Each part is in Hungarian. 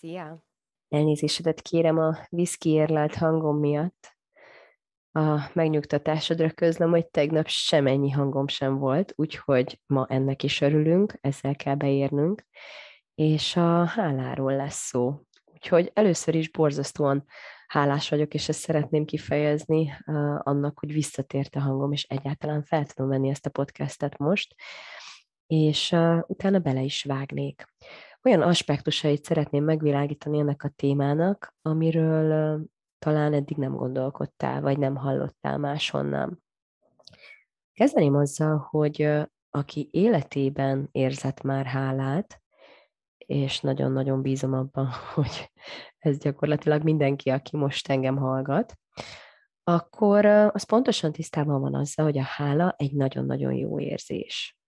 Szia! Elnézésedet kérem a viszki érlelt hangom miatt. A megnyugtatásodra közlöm, hogy tegnap semennyi hangom sem volt, úgyhogy ma ennek is örülünk, ezzel kell beérnünk, és a háláról lesz szó. Úgyhogy először is borzasztóan hálás vagyok, és ezt szeretném kifejezni annak, hogy visszatért a hangom, és egyáltalán fel tudom venni ezt a podcastet most, és utána bele is vágnék olyan aspektusait szeretném megvilágítani ennek a témának, amiről talán eddig nem gondolkodtál, vagy nem hallottál máshonnan. Kezdeném azzal, hogy aki életében érzett már hálát, és nagyon-nagyon bízom abban, hogy ez gyakorlatilag mindenki, aki most engem hallgat, akkor az pontosan tisztában van azzal, hogy a hála egy nagyon-nagyon jó érzés.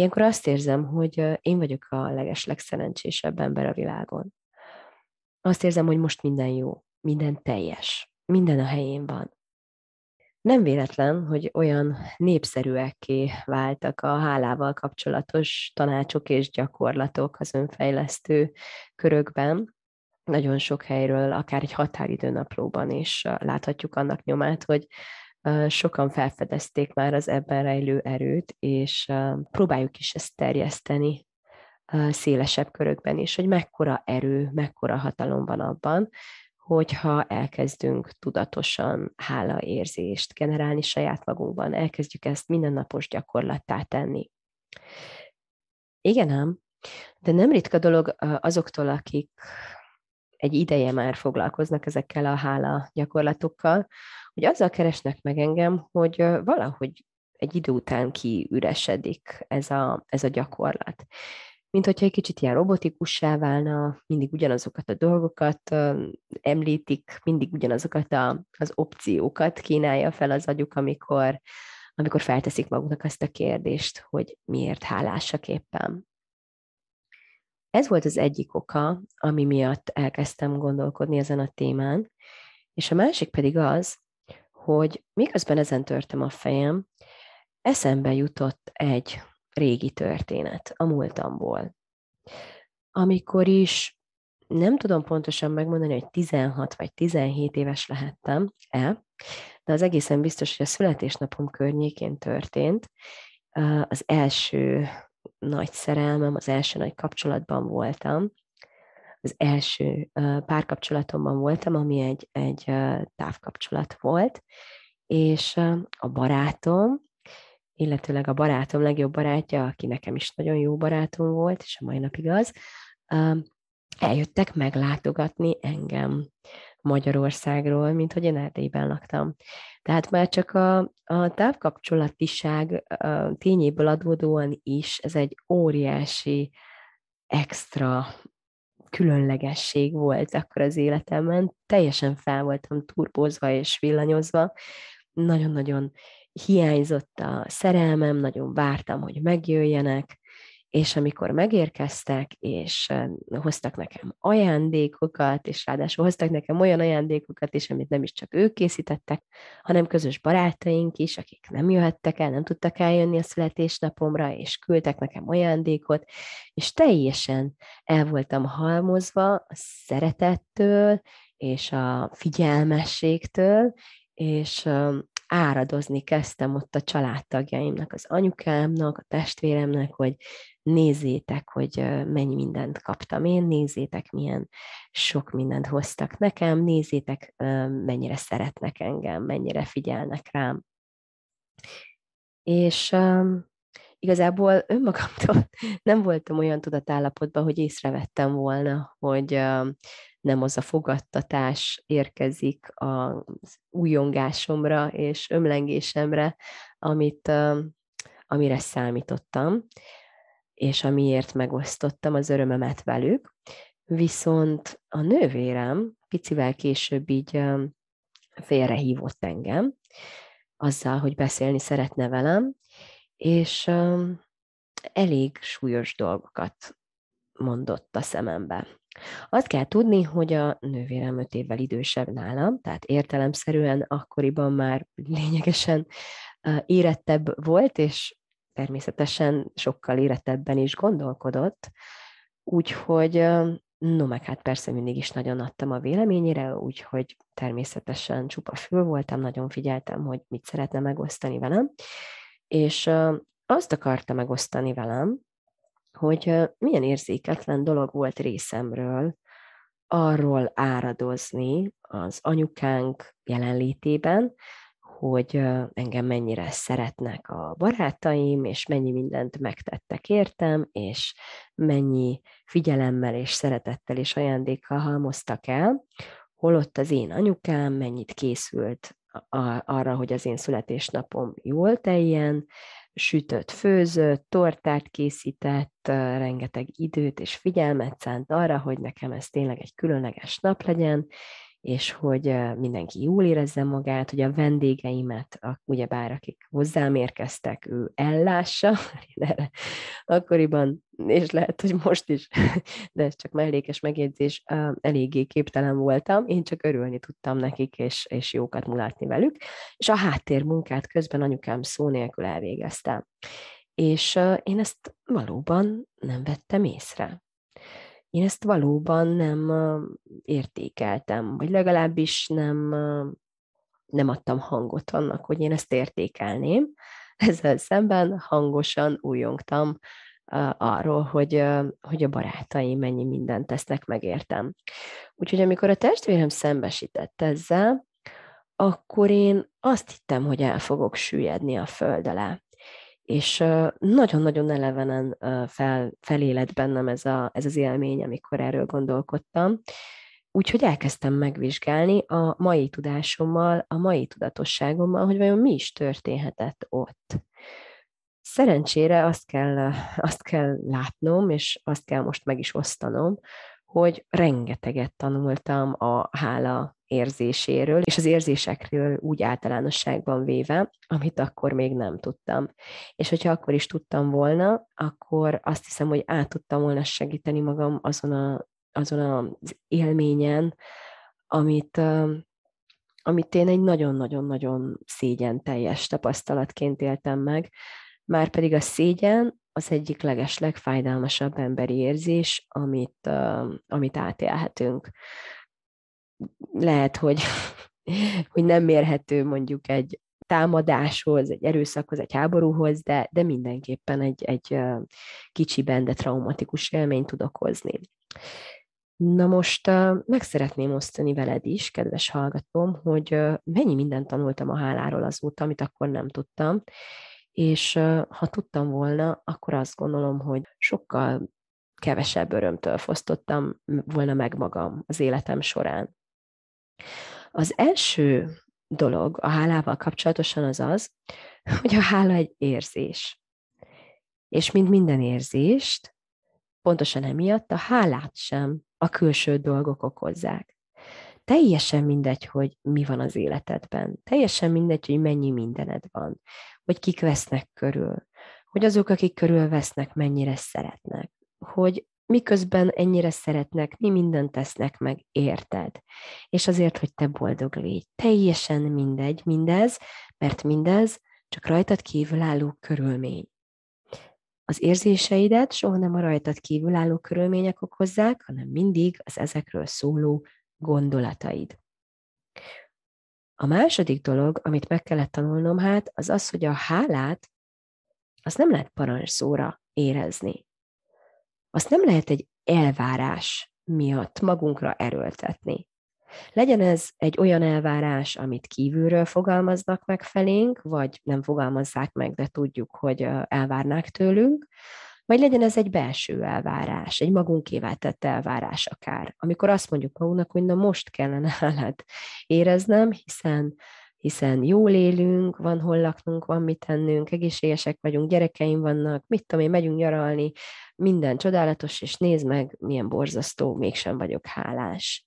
Ilyenkor azt érzem, hogy én vagyok a leges, legszerencsésebb ember a világon. Azt érzem, hogy most minden jó, minden teljes, minden a helyén van. Nem véletlen, hogy olyan népszerűekké váltak a hálával kapcsolatos tanácsok és gyakorlatok az önfejlesztő körökben. Nagyon sok helyről, akár egy határidőnaplóban is láthatjuk annak nyomát, hogy sokan felfedezték már az ebben rejlő erőt, és próbáljuk is ezt terjeszteni szélesebb körökben is, hogy mekkora erő, mekkora hatalom van abban, hogyha elkezdünk tudatosan hálaérzést generálni saját magunkban, elkezdjük ezt mindennapos gyakorlattá tenni. Igen ám, de nem ritka dolog azoktól, akik egy ideje már foglalkoznak ezekkel a hála gyakorlatokkal, hogy azzal keresnek meg engem, hogy valahogy egy idő után kiüresedik ez a, ez a gyakorlat. Mint hogyha egy kicsit ilyen robotikussá válna, mindig ugyanazokat a dolgokat említik, mindig ugyanazokat a, az opciókat kínálja fel az agyuk, amikor, amikor felteszik maguknak azt a kérdést, hogy miért hálásak éppen. Ez volt az egyik oka, ami miatt elkezdtem gondolkodni ezen a témán, és a másik pedig az, hogy miközben ezen törtem a fejem, eszembe jutott egy régi történet a múltamból. Amikor is nem tudom pontosan megmondani, hogy 16 vagy 17 éves lehettem-e, de az egészen biztos, hogy a születésnapom környékén történt. Az első nagy szerelmem, az első nagy kapcsolatban voltam, az első párkapcsolatomban voltam, ami egy, egy távkapcsolat volt, és a barátom, illetőleg a barátom legjobb barátja, aki nekem is nagyon jó barátom volt, és a mai napig az, eljöttek meglátogatni engem Magyarországról, mint hogy én Erdélyben laktam. Tehát már csak a, a távkapcsolatiság a tényéből adódóan is ez egy óriási extra különlegesség volt akkor az életemben. Teljesen fel voltam turbózva és villanyozva. Nagyon-nagyon hiányzott a szerelmem, nagyon vártam, hogy megjöjjenek, és amikor megérkeztek, és hoztak nekem ajándékokat, és ráadásul hoztak nekem olyan ajándékokat is, amit nem is csak ők készítettek, hanem közös barátaink is, akik nem jöhettek el, nem tudtak eljönni a születésnapomra, és küldtek nekem ajándékot, és teljesen el voltam halmozva a szeretettől, és a figyelmességtől, és áradozni kezdtem ott a családtagjaimnak, az anyukámnak, a testvéremnek, hogy nézzétek, hogy mennyi mindent kaptam én, nézzétek, milyen sok mindent hoztak nekem, nézzétek, mennyire szeretnek engem, mennyire figyelnek rám. És um, igazából önmagamtól nem voltam olyan tudatállapotban, hogy észrevettem volna, hogy nem az a fogadtatás érkezik az újongásomra és ömlengésemre, amit, amire számítottam és amiért megosztottam az örömömet velük. Viszont a nővérem picivel később így félrehívott engem, azzal, hogy beszélni szeretne velem, és elég súlyos dolgokat mondott a szemembe. Azt kell tudni, hogy a nővérem öt évvel idősebb nálam, tehát értelemszerűen akkoriban már lényegesen érettebb volt, és természetesen sokkal érettebben is gondolkodott, úgyhogy no, meg hát persze mindig is nagyon adtam a véleményére, úgyhogy természetesen csupa fül voltam, nagyon figyeltem, hogy mit szeretne megosztani velem, és azt akarta megosztani velem, hogy milyen érzéketlen dolog volt részemről arról áradozni az anyukánk jelenlétében, hogy engem mennyire szeretnek a barátaim, és mennyi mindent megtettek értem, és mennyi figyelemmel és szeretettel és ajándékkal halmoztak el, holott az én anyukám mennyit készült arra, hogy az én születésnapom jól teljen, sütött, főzött, tortát készített, rengeteg időt és figyelmet szánt arra, hogy nekem ez tényleg egy különleges nap legyen, és hogy mindenki jól érezze magát, hogy a vendégeimet, ugyebár akik hozzám érkeztek, ő ellássa, erre akkoriban, és lehet, hogy most is, de ez csak mellékes megjegyzés, eléggé képtelen voltam, én csak örülni tudtam nekik, és, és jókat mulatni velük, és a háttérmunkát közben anyukám szó nélkül elvégezte. És én ezt valóban nem vettem észre én ezt valóban nem értékeltem, vagy legalábbis nem, nem adtam hangot annak, hogy én ezt értékelném. Ezzel szemben hangosan újongtam arról, hogy, hogy a barátaim mennyi mindent tesznek meg értem. Úgyhogy amikor a testvérem szembesített ezzel, akkor én azt hittem, hogy el fogok süllyedni a föld alá és nagyon-nagyon elevenen fel, felélet bennem ez, a, ez az élmény, amikor erről gondolkodtam. Úgyhogy elkezdtem megvizsgálni a mai tudásommal, a mai tudatosságommal, hogy vajon mi is történhetett ott. Szerencsére azt kell, azt kell látnom, és azt kell most meg is osztanom, hogy rengeteget tanultam a hála érzéséről, és az érzésekről úgy általánosságban véve, amit akkor még nem tudtam. És hogyha akkor is tudtam volna, akkor azt hiszem, hogy át tudtam volna segíteni magam azon, a, azon az élményen, amit, amit én egy nagyon-nagyon-nagyon szégyen teljes tapasztalatként éltem meg, már pedig a szégyen az egyik leges, legfájdalmasabb emberi érzés, amit, amit átélhetünk. Lehet, hogy, hogy nem mérhető mondjuk egy támadáshoz, egy erőszakhoz, egy háborúhoz, de, de mindenképpen egy, egy kicsiben, de traumatikus élményt tud okozni. Na most meg szeretném osztani veled is, kedves hallgatom, hogy mennyi mindent tanultam a háláról azóta, amit akkor nem tudtam, és ha tudtam volna, akkor azt gondolom, hogy sokkal kevesebb örömtől fosztottam volna meg magam az életem során. Az első dolog a hálával kapcsolatosan az az, hogy a hála egy érzés. És mint minden érzést, pontosan emiatt a hálát sem a külső dolgok okozzák. Teljesen mindegy, hogy mi van az életedben. Teljesen mindegy, hogy mennyi mindened van hogy kik vesznek körül, hogy azok, akik körül vesznek, mennyire szeretnek, hogy miközben ennyire szeretnek, mi mindent tesznek meg, érted? És azért, hogy te boldog légy. Teljesen mindegy mindez, mert mindez csak rajtad kívülálló körülmény. Az érzéseidet soha nem a rajtad kívülálló körülmények okozzák, hanem mindig az ezekről szóló gondolataid. A második dolog, amit meg kellett tanulnom, hát, az az, hogy a hálát, azt nem lehet parancsszóra érezni. Azt nem lehet egy elvárás miatt magunkra erőltetni. Legyen ez egy olyan elvárás, amit kívülről fogalmaznak meg felénk, vagy nem fogalmazzák meg, de tudjuk, hogy elvárnák tőlünk, vagy legyen ez egy belső elvárás, egy magunkével tett elvárás akár, amikor azt mondjuk magunknak, hogy na most kellene hálát éreznem, hiszen hiszen jól élünk, van hol laknunk, van mit tennünk, egészségesek vagyunk, gyerekeim vannak, mit tudom én, megyünk nyaralni, minden csodálatos, és nézd meg, milyen borzasztó, mégsem vagyok hálás.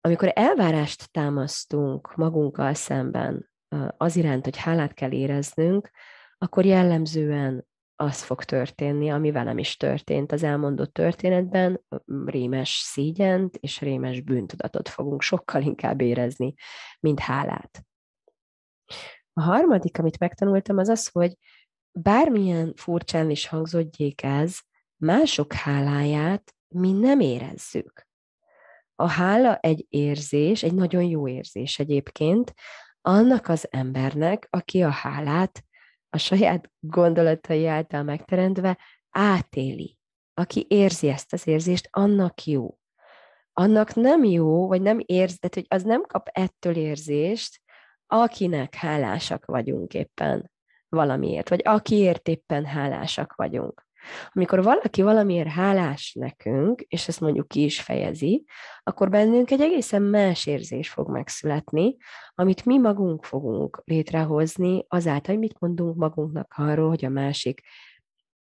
Amikor elvárást támasztunk magunkkal szemben az iránt, hogy hálát kell éreznünk, akkor jellemzően az fog történni, ami velem is történt az elmondott történetben, rémes szígyent és rémes bűntudatot fogunk sokkal inkább érezni, mint hálát. A harmadik, amit megtanultam, az az, hogy bármilyen furcsán is hangzódjék ez, mások háláját mi nem érezzük. A hála egy érzés, egy nagyon jó érzés egyébként, annak az embernek, aki a hálát a saját gondolatai által megteremtve átéli. Aki érzi ezt az érzést, annak jó. Annak nem jó, vagy nem érz, tehát hogy az nem kap ettől érzést, akinek hálásak vagyunk éppen valamiért, vagy akiért éppen hálásak vagyunk. Amikor valaki valamiért hálás nekünk, és ezt mondjuk ki is fejezi, akkor bennünk egy egészen más érzés fog megszületni, amit mi magunk fogunk létrehozni azáltal, hogy mit mondunk magunknak arról, hogy a másik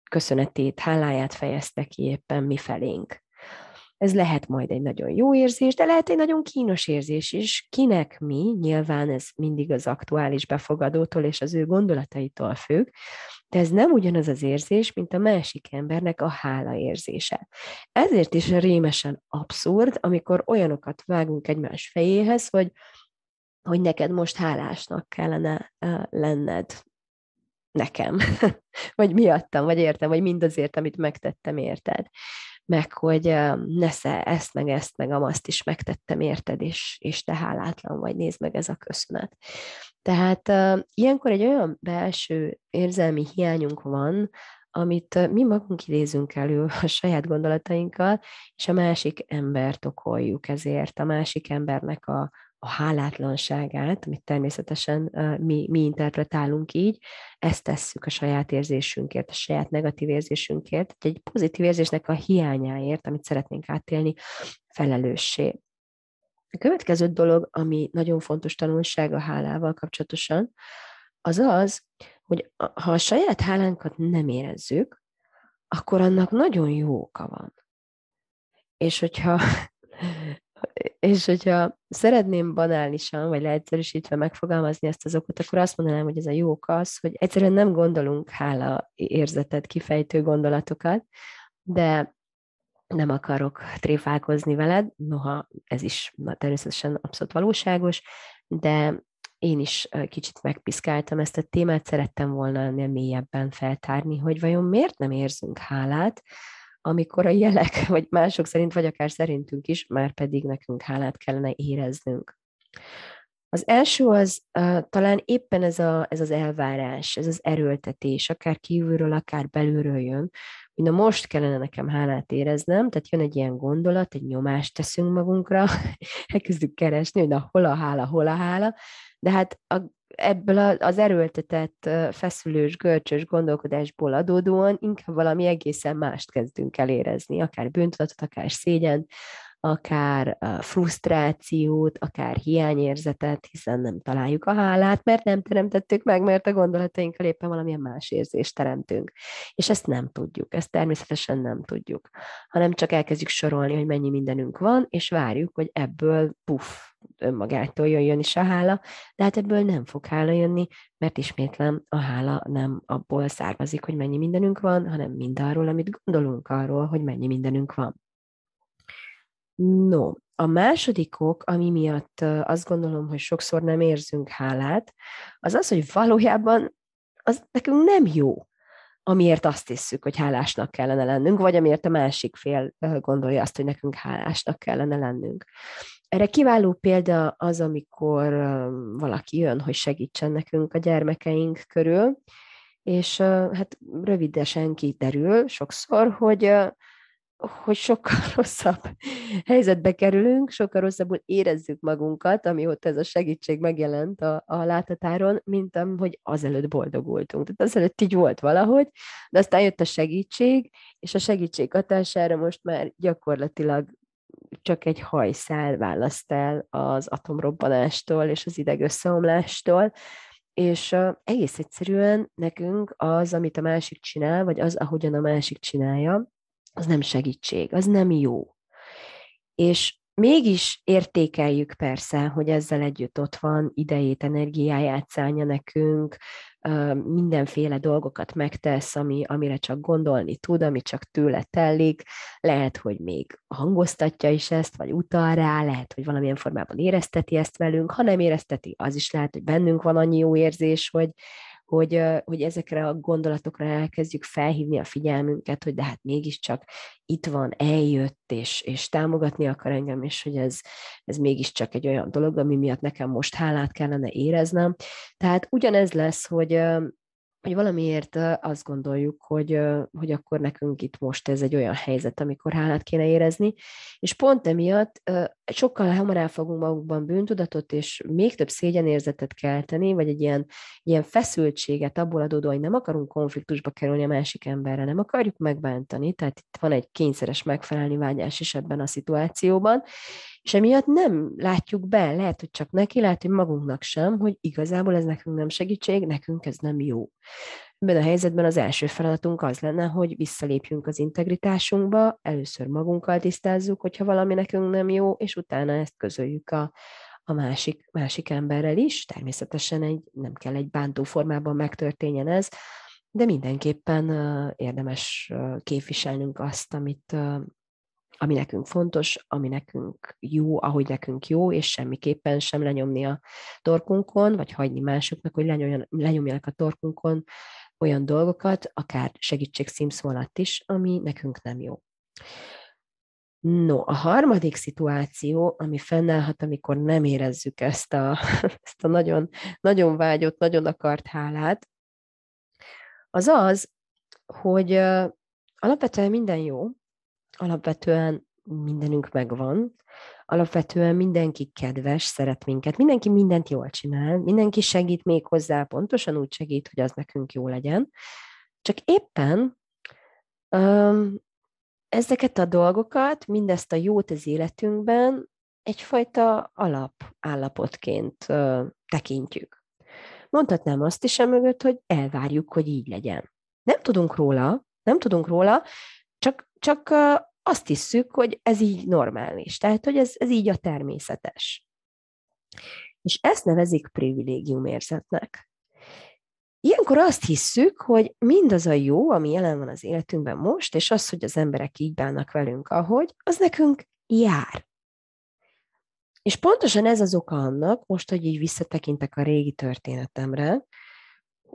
köszönetét, háláját fejezte ki éppen mi felénk. Ez lehet majd egy nagyon jó érzés, de lehet egy nagyon kínos érzés is. Kinek mi? Nyilván ez mindig az aktuális befogadótól és az ő gondolataitól függ, de ez nem ugyanaz az érzés, mint a másik embernek a hála érzése. Ezért is rémesen abszurd, amikor olyanokat vágunk egymás fejéhez, hogy hogy neked most hálásnak kellene uh, lenned nekem, vagy miattam, vagy értem, vagy mindazért, amit megtettem érted meg hogy nesze ezt, meg ezt, meg amazt is megtettem érted, és, és te hálátlan vagy, nézd meg ez a köszönet. Tehát ilyenkor egy olyan belső érzelmi hiányunk van, amit mi magunk idézünk elő a saját gondolatainkkal, és a másik embert okoljuk ezért, a másik embernek a, a hálátlanságát, amit természetesen mi, mi interpretálunk így, ezt tesszük a saját érzésünkért, a saját negatív érzésünkért, egy pozitív érzésnek a hiányáért, amit szeretnénk átélni, felelőssé. A következő dolog, ami nagyon fontos tanulság a hálával kapcsolatosan, az az, hogy ha a saját hálánkat nem érezzük, akkor annak nagyon jó oka van. És hogyha és hogyha szeretném banálisan, vagy leegyszerűsítve megfogalmazni ezt az okot, akkor azt mondanám, hogy ez a jó ok az, hogy egyszerűen nem gondolunk hála érzetet, kifejtő gondolatokat, de nem akarok tréfálkozni veled, noha ez is természetesen abszolút valóságos, de én is kicsit megpiszkáltam ezt a témát, szerettem volna ennél mélyebben feltárni, hogy vajon miért nem érzünk hálát, amikor a jelek, vagy mások szerint, vagy akár szerintünk is, már pedig nekünk hálát kellene éreznünk. Az első az talán éppen ez, a, ez az elvárás, ez az erőltetés, akár kívülről, akár belülről jön, hogy na most kellene nekem hálát éreznem, tehát jön egy ilyen gondolat, egy nyomást teszünk magunkra, elkezdjük keresni, hogy na hol a hála, hol a hála, de hát a ebből az erőltetett, feszülős, görcsös gondolkodásból adódóan inkább valami egészen mást kezdünk el érezni, akár bűntudatot, akár szégyen, akár frusztrációt, akár hiányérzetet, hiszen nem találjuk a hálát, mert nem teremtettük meg, mert a gondolatainkkal éppen valamilyen más érzést teremtünk. És ezt nem tudjuk, ezt természetesen nem tudjuk, hanem csak elkezdjük sorolni, hogy mennyi mindenünk van, és várjuk, hogy ebből puff, önmagától jöjjön is a hála, de hát ebből nem fog hála jönni, mert ismétlem, a hála nem abból származik, hogy mennyi mindenünk van, hanem mindarról, amit gondolunk arról, hogy mennyi mindenünk van. No, a második ok, ami miatt azt gondolom, hogy sokszor nem érzünk hálát, az az, hogy valójában az nekünk nem jó, amiért azt hiszük, hogy hálásnak kellene lennünk, vagy amiért a másik fél gondolja azt, hogy nekünk hálásnak kellene lennünk. Erre kiváló példa az, amikor valaki jön, hogy segítsen nekünk a gyermekeink körül, és hát rövidesen kiderül sokszor, hogy hogy sokkal rosszabb helyzetbe kerülünk, sokkal rosszabbul érezzük magunkat, amióta ez a segítség megjelent a, a látatáron, mint hogy azelőtt boldogultunk. Tehát azelőtt így volt valahogy, de aztán jött a segítség, és a segítség hatására most már gyakorlatilag csak egy hajszál választ el az atomrobbanástól és az idegösszeomlástól, és egész egyszerűen nekünk az, amit a másik csinál, vagy az, ahogyan a másik csinálja, az nem segítség, az nem jó. És mégis értékeljük persze, hogy ezzel együtt ott van, idejét, energiáját szállja nekünk, mindenféle dolgokat megtesz, ami, amire csak gondolni tud, ami csak tőle telik, lehet, hogy még hangoztatja is ezt, vagy utal rá, lehet, hogy valamilyen formában érezteti ezt velünk, ha nem érezteti, az is lehet, hogy bennünk van annyi jó érzés, hogy, hogy, hogy ezekre a gondolatokra elkezdjük felhívni a figyelmünket, hogy de hát mégiscsak itt van, eljött, és, és támogatni akar engem, és hogy ez, ez mégiscsak egy olyan dolog, ami miatt nekem most hálát kellene éreznem. Tehát ugyanez lesz, hogy hogy valamiért azt gondoljuk, hogy, hogy akkor nekünk itt most ez egy olyan helyzet, amikor hálát kéne érezni, és pont emiatt sokkal hamarabb fogunk magukban bűntudatot, és még több szégyenérzetet kelteni, vagy egy ilyen, ilyen feszültséget abból adódó, hogy nem akarunk konfliktusba kerülni a másik emberre, nem akarjuk megbántani, tehát itt van egy kényszeres megfelelni vágyás is ebben a szituációban, és emiatt nem látjuk be, lehet, hogy csak neki, lehet, hogy magunknak sem, hogy igazából ez nekünk nem segítség, nekünk ez nem jó. Ebben a helyzetben az első feladatunk az lenne, hogy visszalépjünk az integritásunkba, először magunkkal tisztázzuk, hogyha valami nekünk nem jó, és utána ezt közöljük a, a másik, másik emberrel is. Természetesen egy, nem kell egy bántó formában megtörténjen ez, de mindenképpen uh, érdemes uh, képviselnünk azt, amit, uh, ami nekünk fontos, ami nekünk jó, ahogy nekünk jó, és semmiképpen sem lenyomni a torkunkon, vagy hagyni másoknak, hogy lenyomjanak a torkunkon olyan dolgokat, akár segítség szímszó alatt is, ami nekünk nem jó. No, a harmadik szituáció, ami fennállhat, amikor nem érezzük ezt a, ezt a nagyon, nagyon vágyott, nagyon akart hálát, az az, hogy alapvetően minden jó, alapvetően mindenünk megvan, alapvetően mindenki kedves, szeret minket, mindenki mindent jól csinál, mindenki segít még hozzá, pontosan úgy segít, hogy az nekünk jó legyen. Csak éppen um, ezeket a dolgokat, mindezt a jót az életünkben egyfajta alapállapotként uh, tekintjük. Mondhatnám azt is emögött, hogy elvárjuk, hogy így legyen. Nem tudunk róla, nem tudunk róla, csak, azt hisszük, hogy ez így normális, tehát hogy ez, ez így a természetes. És ezt nevezik privilégiumérzetnek. Ilyenkor azt hisszük, hogy mindaz a jó, ami jelen van az életünkben most, és az, hogy az emberek így bánnak velünk, ahogy, az nekünk jár. És pontosan ez az oka annak, most, hogy így visszatekintek a régi történetemre,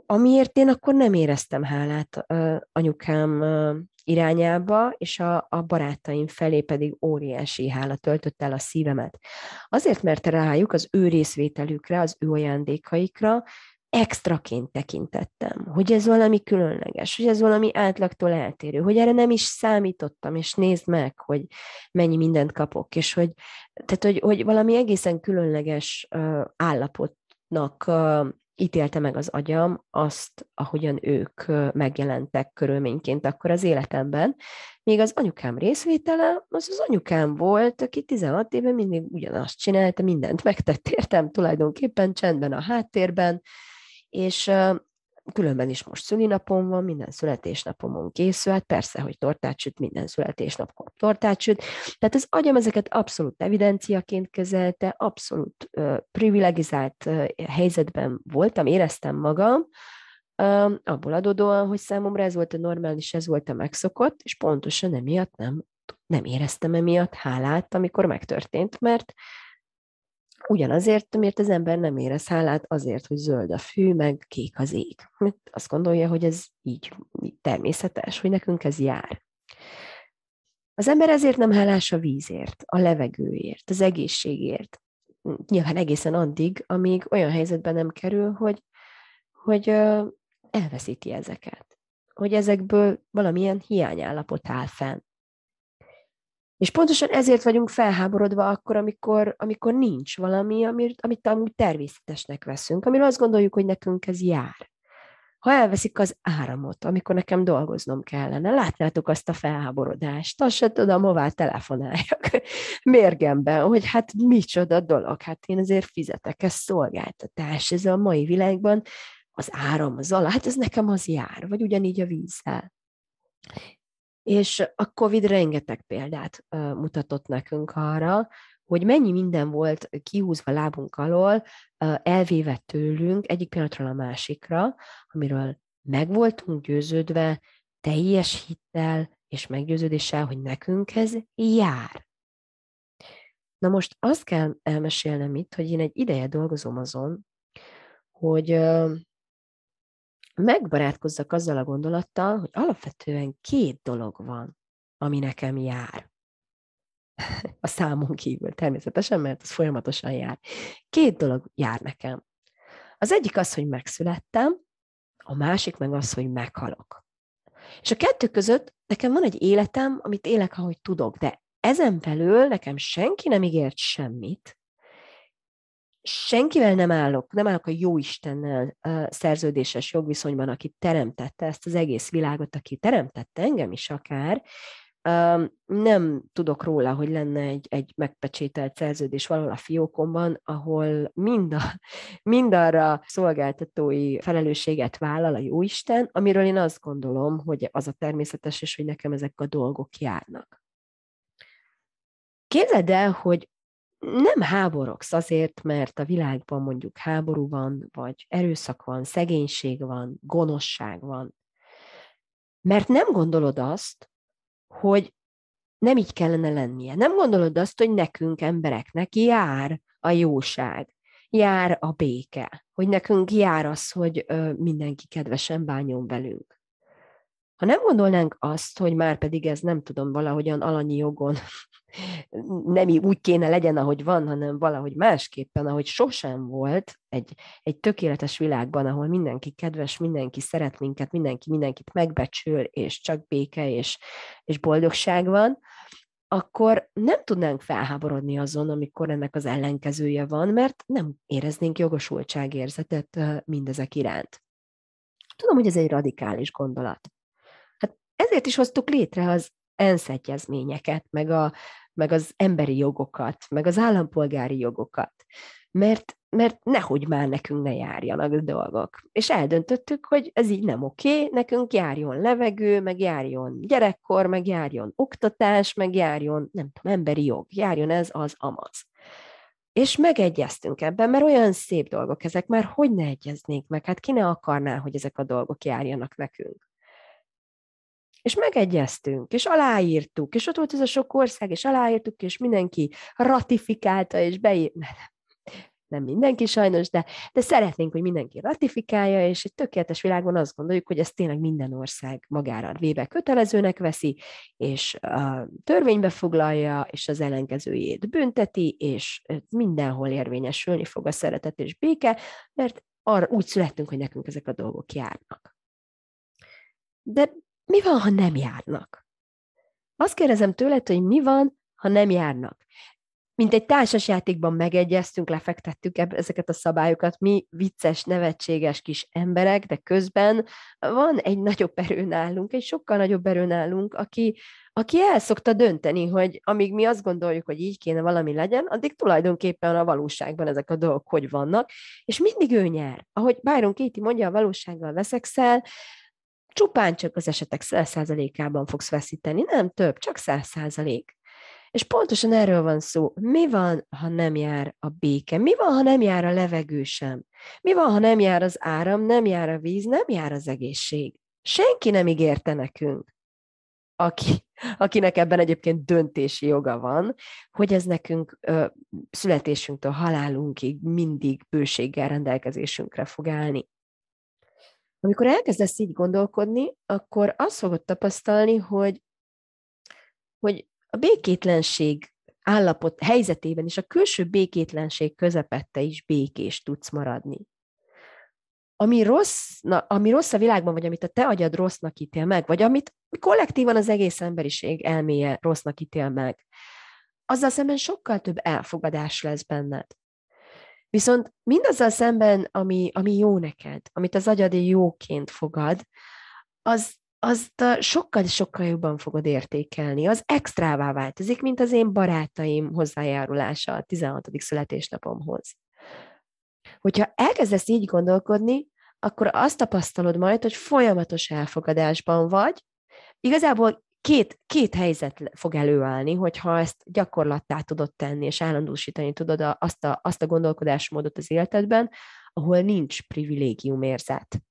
amiért én akkor nem éreztem hálát anyukám irányába, és a, a barátaim felé pedig óriási hála töltött el a szívemet. Azért, mert rájuk, az ő részvételükre, az ő ajándékaikra extraként tekintettem, hogy ez valami különleges, hogy ez valami átlagtól eltérő, hogy erre nem is számítottam, és nézd meg, hogy mennyi mindent kapok, és hogy, tehát, hogy, hogy valami egészen különleges állapotnak ítélte meg az agyam azt, ahogyan ők megjelentek körülményként akkor az életemben. Még az anyukám részvétele, az az anyukám volt, aki 16 éve mindig ugyanazt csinálta, mindent megtett értem tulajdonképpen csendben a háttérben, és különben is most szülinapom van, minden születésnapomon készül, hát persze, hogy tortát süt, minden születésnapkor tortát süt. Tehát az agyam ezeket abszolút evidenciaként kezelte, abszolút uh, privilegizált uh, helyzetben voltam, éreztem magam, uh, abból adódóan, hogy számomra ez volt a normális, ez volt a megszokott, és pontosan emiatt nem, nem éreztem emiatt hálát, amikor megtörtént, mert Ugyanazért, miért az ember nem érez hálát, azért, hogy zöld a fű, meg kék az ég. Mert azt gondolja, hogy ez így, természetes, hogy nekünk ez jár. Az ember ezért nem hálás a vízért, a levegőért, az egészségért. Nyilván egészen addig, amíg olyan helyzetben nem kerül, hogy, hogy elveszíti ezeket. Hogy ezekből valamilyen hiányállapot áll fenn. És pontosan ezért vagyunk felháborodva akkor, amikor, amikor nincs valami, amit, amit természetesnek veszünk, amiről azt gondoljuk, hogy nekünk ez jár. ha elveszik az áramot, amikor nekem dolgoznom kellene, látnátok azt a felháborodást, azt se tudom, hová telefonáljak mérgemben, hogy hát micsoda dolog, hát én azért fizetek, ez szolgáltatás, ez a mai világban az áram, az alá, hát ez nekem az jár, vagy ugyanígy a vízzel. És a COVID rengeteg példát mutatott nekünk arra, hogy mennyi minden volt kihúzva lábunk alól, elvéve tőlünk egyik pillanatról a másikra, amiről meg voltunk győződve teljes hittel és meggyőződéssel, hogy nekünk ez jár. Na most azt kell elmesélnem itt, hogy én egy ideje dolgozom azon, hogy megbarátkozzak azzal a gondolattal, hogy alapvetően két dolog van, ami nekem jár a számon kívül természetesen, mert az folyamatosan jár. Két dolog jár nekem. Az egyik az, hogy megszülettem, a másik meg az, hogy meghalok. És a kettő között nekem van egy életem, amit élek, ahogy tudok, de ezen belül nekem senki nem ígért semmit, senkivel nem állok, nem állok a jó Istennel szerződéses jogviszonyban, aki teremtette ezt az egész világot, aki teremtette engem is akár, nem tudok róla, hogy lenne egy, egy megpecsételt szerződés valahol a fiókomban, ahol mind, a, mind arra szolgáltatói felelősséget vállal a Jóisten, amiről én azt gondolom, hogy az a természetes, és hogy nekem ezek a dolgok járnak. Képzeld el, hogy nem háborogsz azért, mert a világban mondjuk háború van, vagy erőszak van, szegénység van, gonoszság van. Mert nem gondolod azt, hogy nem így kellene lennie. Nem gondolod azt, hogy nekünk, embereknek jár a jóság, jár a béke, hogy nekünk jár az, hogy mindenki kedvesen bánjon velünk. Ha nem gondolnánk azt, hogy már pedig ez nem tudom, valahogyan alanyi jogon nem úgy kéne legyen, ahogy van, hanem valahogy másképpen, ahogy sosem volt egy, egy tökéletes világban, ahol mindenki kedves, mindenki szeret minket, mindenki mindenkit megbecsül, és csak béke és, és boldogság van, akkor nem tudnánk felháborodni azon, amikor ennek az ellenkezője van, mert nem éreznénk jogosultságérzetet mindezek iránt. Tudom, hogy ez egy radikális gondolat. Ezért is hoztuk létre az ENSZ egyezményeket, meg, a, meg az emberi jogokat, meg az állampolgári jogokat. Mert, mert nehogy már nekünk ne járjanak a dolgok. És eldöntöttük, hogy ez így nem oké, nekünk járjon levegő, meg járjon gyerekkor, meg járjon oktatás, meg járjon, nem tudom, emberi jog, járjon ez, az, amaz. És megegyeztünk ebben, mert olyan szép dolgok ezek, már hogy ne egyeznénk meg? Hát ki ne akarná, hogy ezek a dolgok járjanak nekünk? És megegyeztünk, és aláírtuk, és ott volt ez a sok ország, és aláírtuk, és mindenki ratifikálta, és beír... Nem mindenki sajnos, de, de szeretnénk, hogy mindenki ratifikálja, és egy tökéletes világban azt gondoljuk, hogy ezt tényleg minden ország magára véve kötelezőnek veszi, és a törvénybe foglalja, és az ellenkezőjét bünteti, és mindenhol érvényesülni fog a szeretet és béke, mert arra úgy születtünk, hogy nekünk ezek a dolgok járnak. De mi van, ha nem járnak? Azt kérdezem tőled, hogy mi van, ha nem járnak. Mint egy társasjátékban megegyeztünk, lefektettük ezeket a szabályokat, mi vicces, nevetséges kis emberek, de közben van egy nagyobb erő nálunk, egy sokkal nagyobb erő nálunk, aki, aki el szokta dönteni, hogy amíg mi azt gondoljuk, hogy így kéne valami legyen, addig tulajdonképpen a valóságban ezek a dolgok hogy vannak, és mindig ő nyer. Ahogy Byron Katie mondja, a valósággal veszekszel, csupán csak az esetek 100%-ában fogsz veszíteni, nem több, csak 100%. És pontosan erről van szó. Mi van, ha nem jár a béke? Mi van, ha nem jár a levegő sem? Mi van, ha nem jár az áram, nem jár a víz, nem jár az egészség? Senki nem ígérte nekünk, aki, akinek ebben egyébként döntési joga van, hogy ez nekünk ö, születésünktől halálunkig mindig bőséggel rendelkezésünkre fog állni. Amikor elkezdesz így gondolkodni, akkor azt fogod tapasztalni, hogy, hogy a békétlenség állapot helyzetében is a külső békétlenség közepette is békés tudsz maradni. Ami rossz, na, ami rossz a világban, vagy amit a te agyad rossznak ítél meg, vagy amit kollektívan az egész emberiség elméje rossznak ítél meg, azzal szemben sokkal több elfogadás lesz benned. Viszont mindazzal szemben, ami, ami jó neked, amit az agyad jóként fogad, az, azt sokkal-sokkal jobban fogod értékelni. Az extrává változik, mint az én barátaim hozzájárulása a 16. születésnapomhoz. Hogyha elkezdesz így gondolkodni, akkor azt tapasztalod majd, hogy folyamatos elfogadásban vagy. Igazából két, két helyzet fog előállni, hogyha ezt gyakorlattá tudod tenni, és állandósítani tudod a, azt, a, azt a gondolkodásmódot az életedben, ahol nincs privilégiumérzet.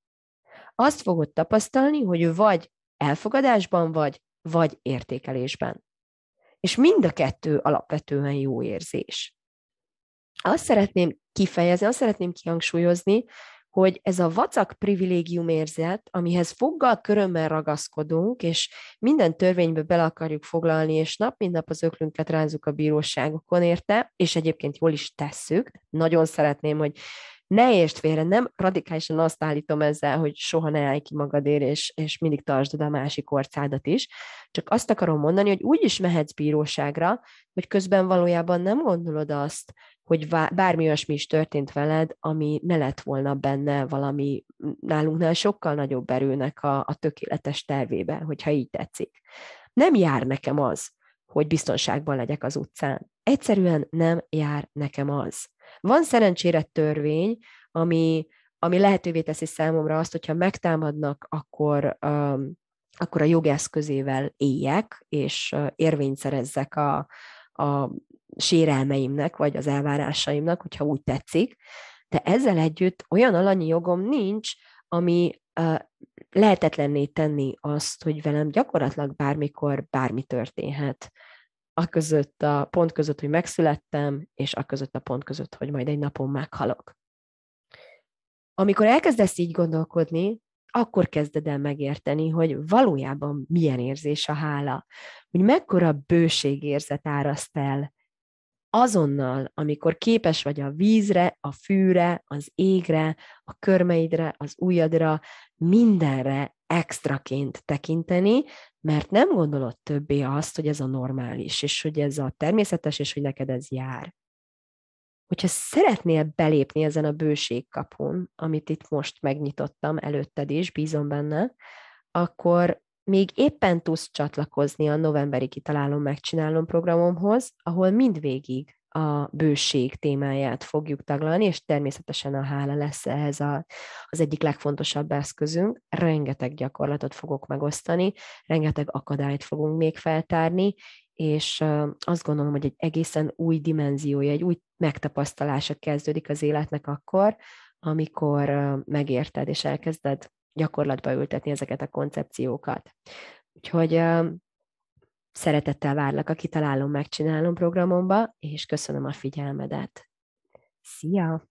Azt fogod tapasztalni, hogy vagy elfogadásban vagy, vagy értékelésben. És mind a kettő alapvetően jó érzés. Azt szeretném kifejezni, azt szeretném kihangsúlyozni, hogy ez a vacak privilégium érzet, amihez foggal körömmel ragaszkodunk, és minden törvénybe bele akarjuk foglalni, és nap mint nap az öklünket rázunk a bíróságokon érte, és egyébként jól is tesszük. Nagyon szeretném, hogy ne értsd félre, nem radikálisan azt állítom ezzel, hogy soha ne állj ki magadért, és, és mindig tartsd a másik orcádat is, csak azt akarom mondani, hogy úgy is mehetsz bíróságra, hogy közben valójában nem gondolod azt, hogy bármi olyasmi is történt veled, ami ne lett volna benne valami nálunknál sokkal nagyobb erőnek a, a tökéletes tervébe, hogyha így tetszik. Nem jár nekem az, hogy biztonságban legyek az utcán. Egyszerűen nem jár nekem az. Van szerencsére törvény, ami, ami lehetővé teszi számomra azt, hogyha megtámadnak, akkor, um, akkor a jogeszközével éljek, és uh, érvényt szerezzek a, a sérelmeimnek, vagy az elvárásaimnak, hogyha úgy tetszik, de ezzel együtt olyan alanyi jogom nincs, ami uh, lehetetlenné tenni azt, hogy velem gyakorlatilag bármikor bármi történhet. A között a pont között, hogy megszülettem, és a között a pont között, hogy majd egy napon meghalok. Amikor elkezdesz így gondolkodni, akkor kezded el megérteni, hogy valójában milyen érzés a hála, hogy mekkora bőségérzet áraszt el azonnal, amikor képes vagy a vízre, a fűre, az égre, a körmeidre, az ujjadra, mindenre extraként tekinteni, mert nem gondolod többé azt, hogy ez a normális, és hogy ez a természetes, és hogy neked ez jár. Hogyha szeretnél belépni ezen a bőségkapun, amit itt most megnyitottam előtted is, bízom benne, akkor még éppen tudsz csatlakozni a novemberi kitalálom, megcsinálom programomhoz, ahol mindvégig a bőség témáját fogjuk taglalni, és természetesen a hála lesz ehhez a, az egyik legfontosabb eszközünk. Rengeteg gyakorlatot fogok megosztani, rengeteg akadályt fogunk még feltárni, és azt gondolom, hogy egy egészen új dimenziója, egy új megtapasztalása kezdődik az életnek akkor, amikor megérted és elkezded gyakorlatba ültetni ezeket a koncepciókat. Úgyhogy szeretettel várlak a Kitalálom, Megcsinálom programomba, és köszönöm a figyelmedet. Szia!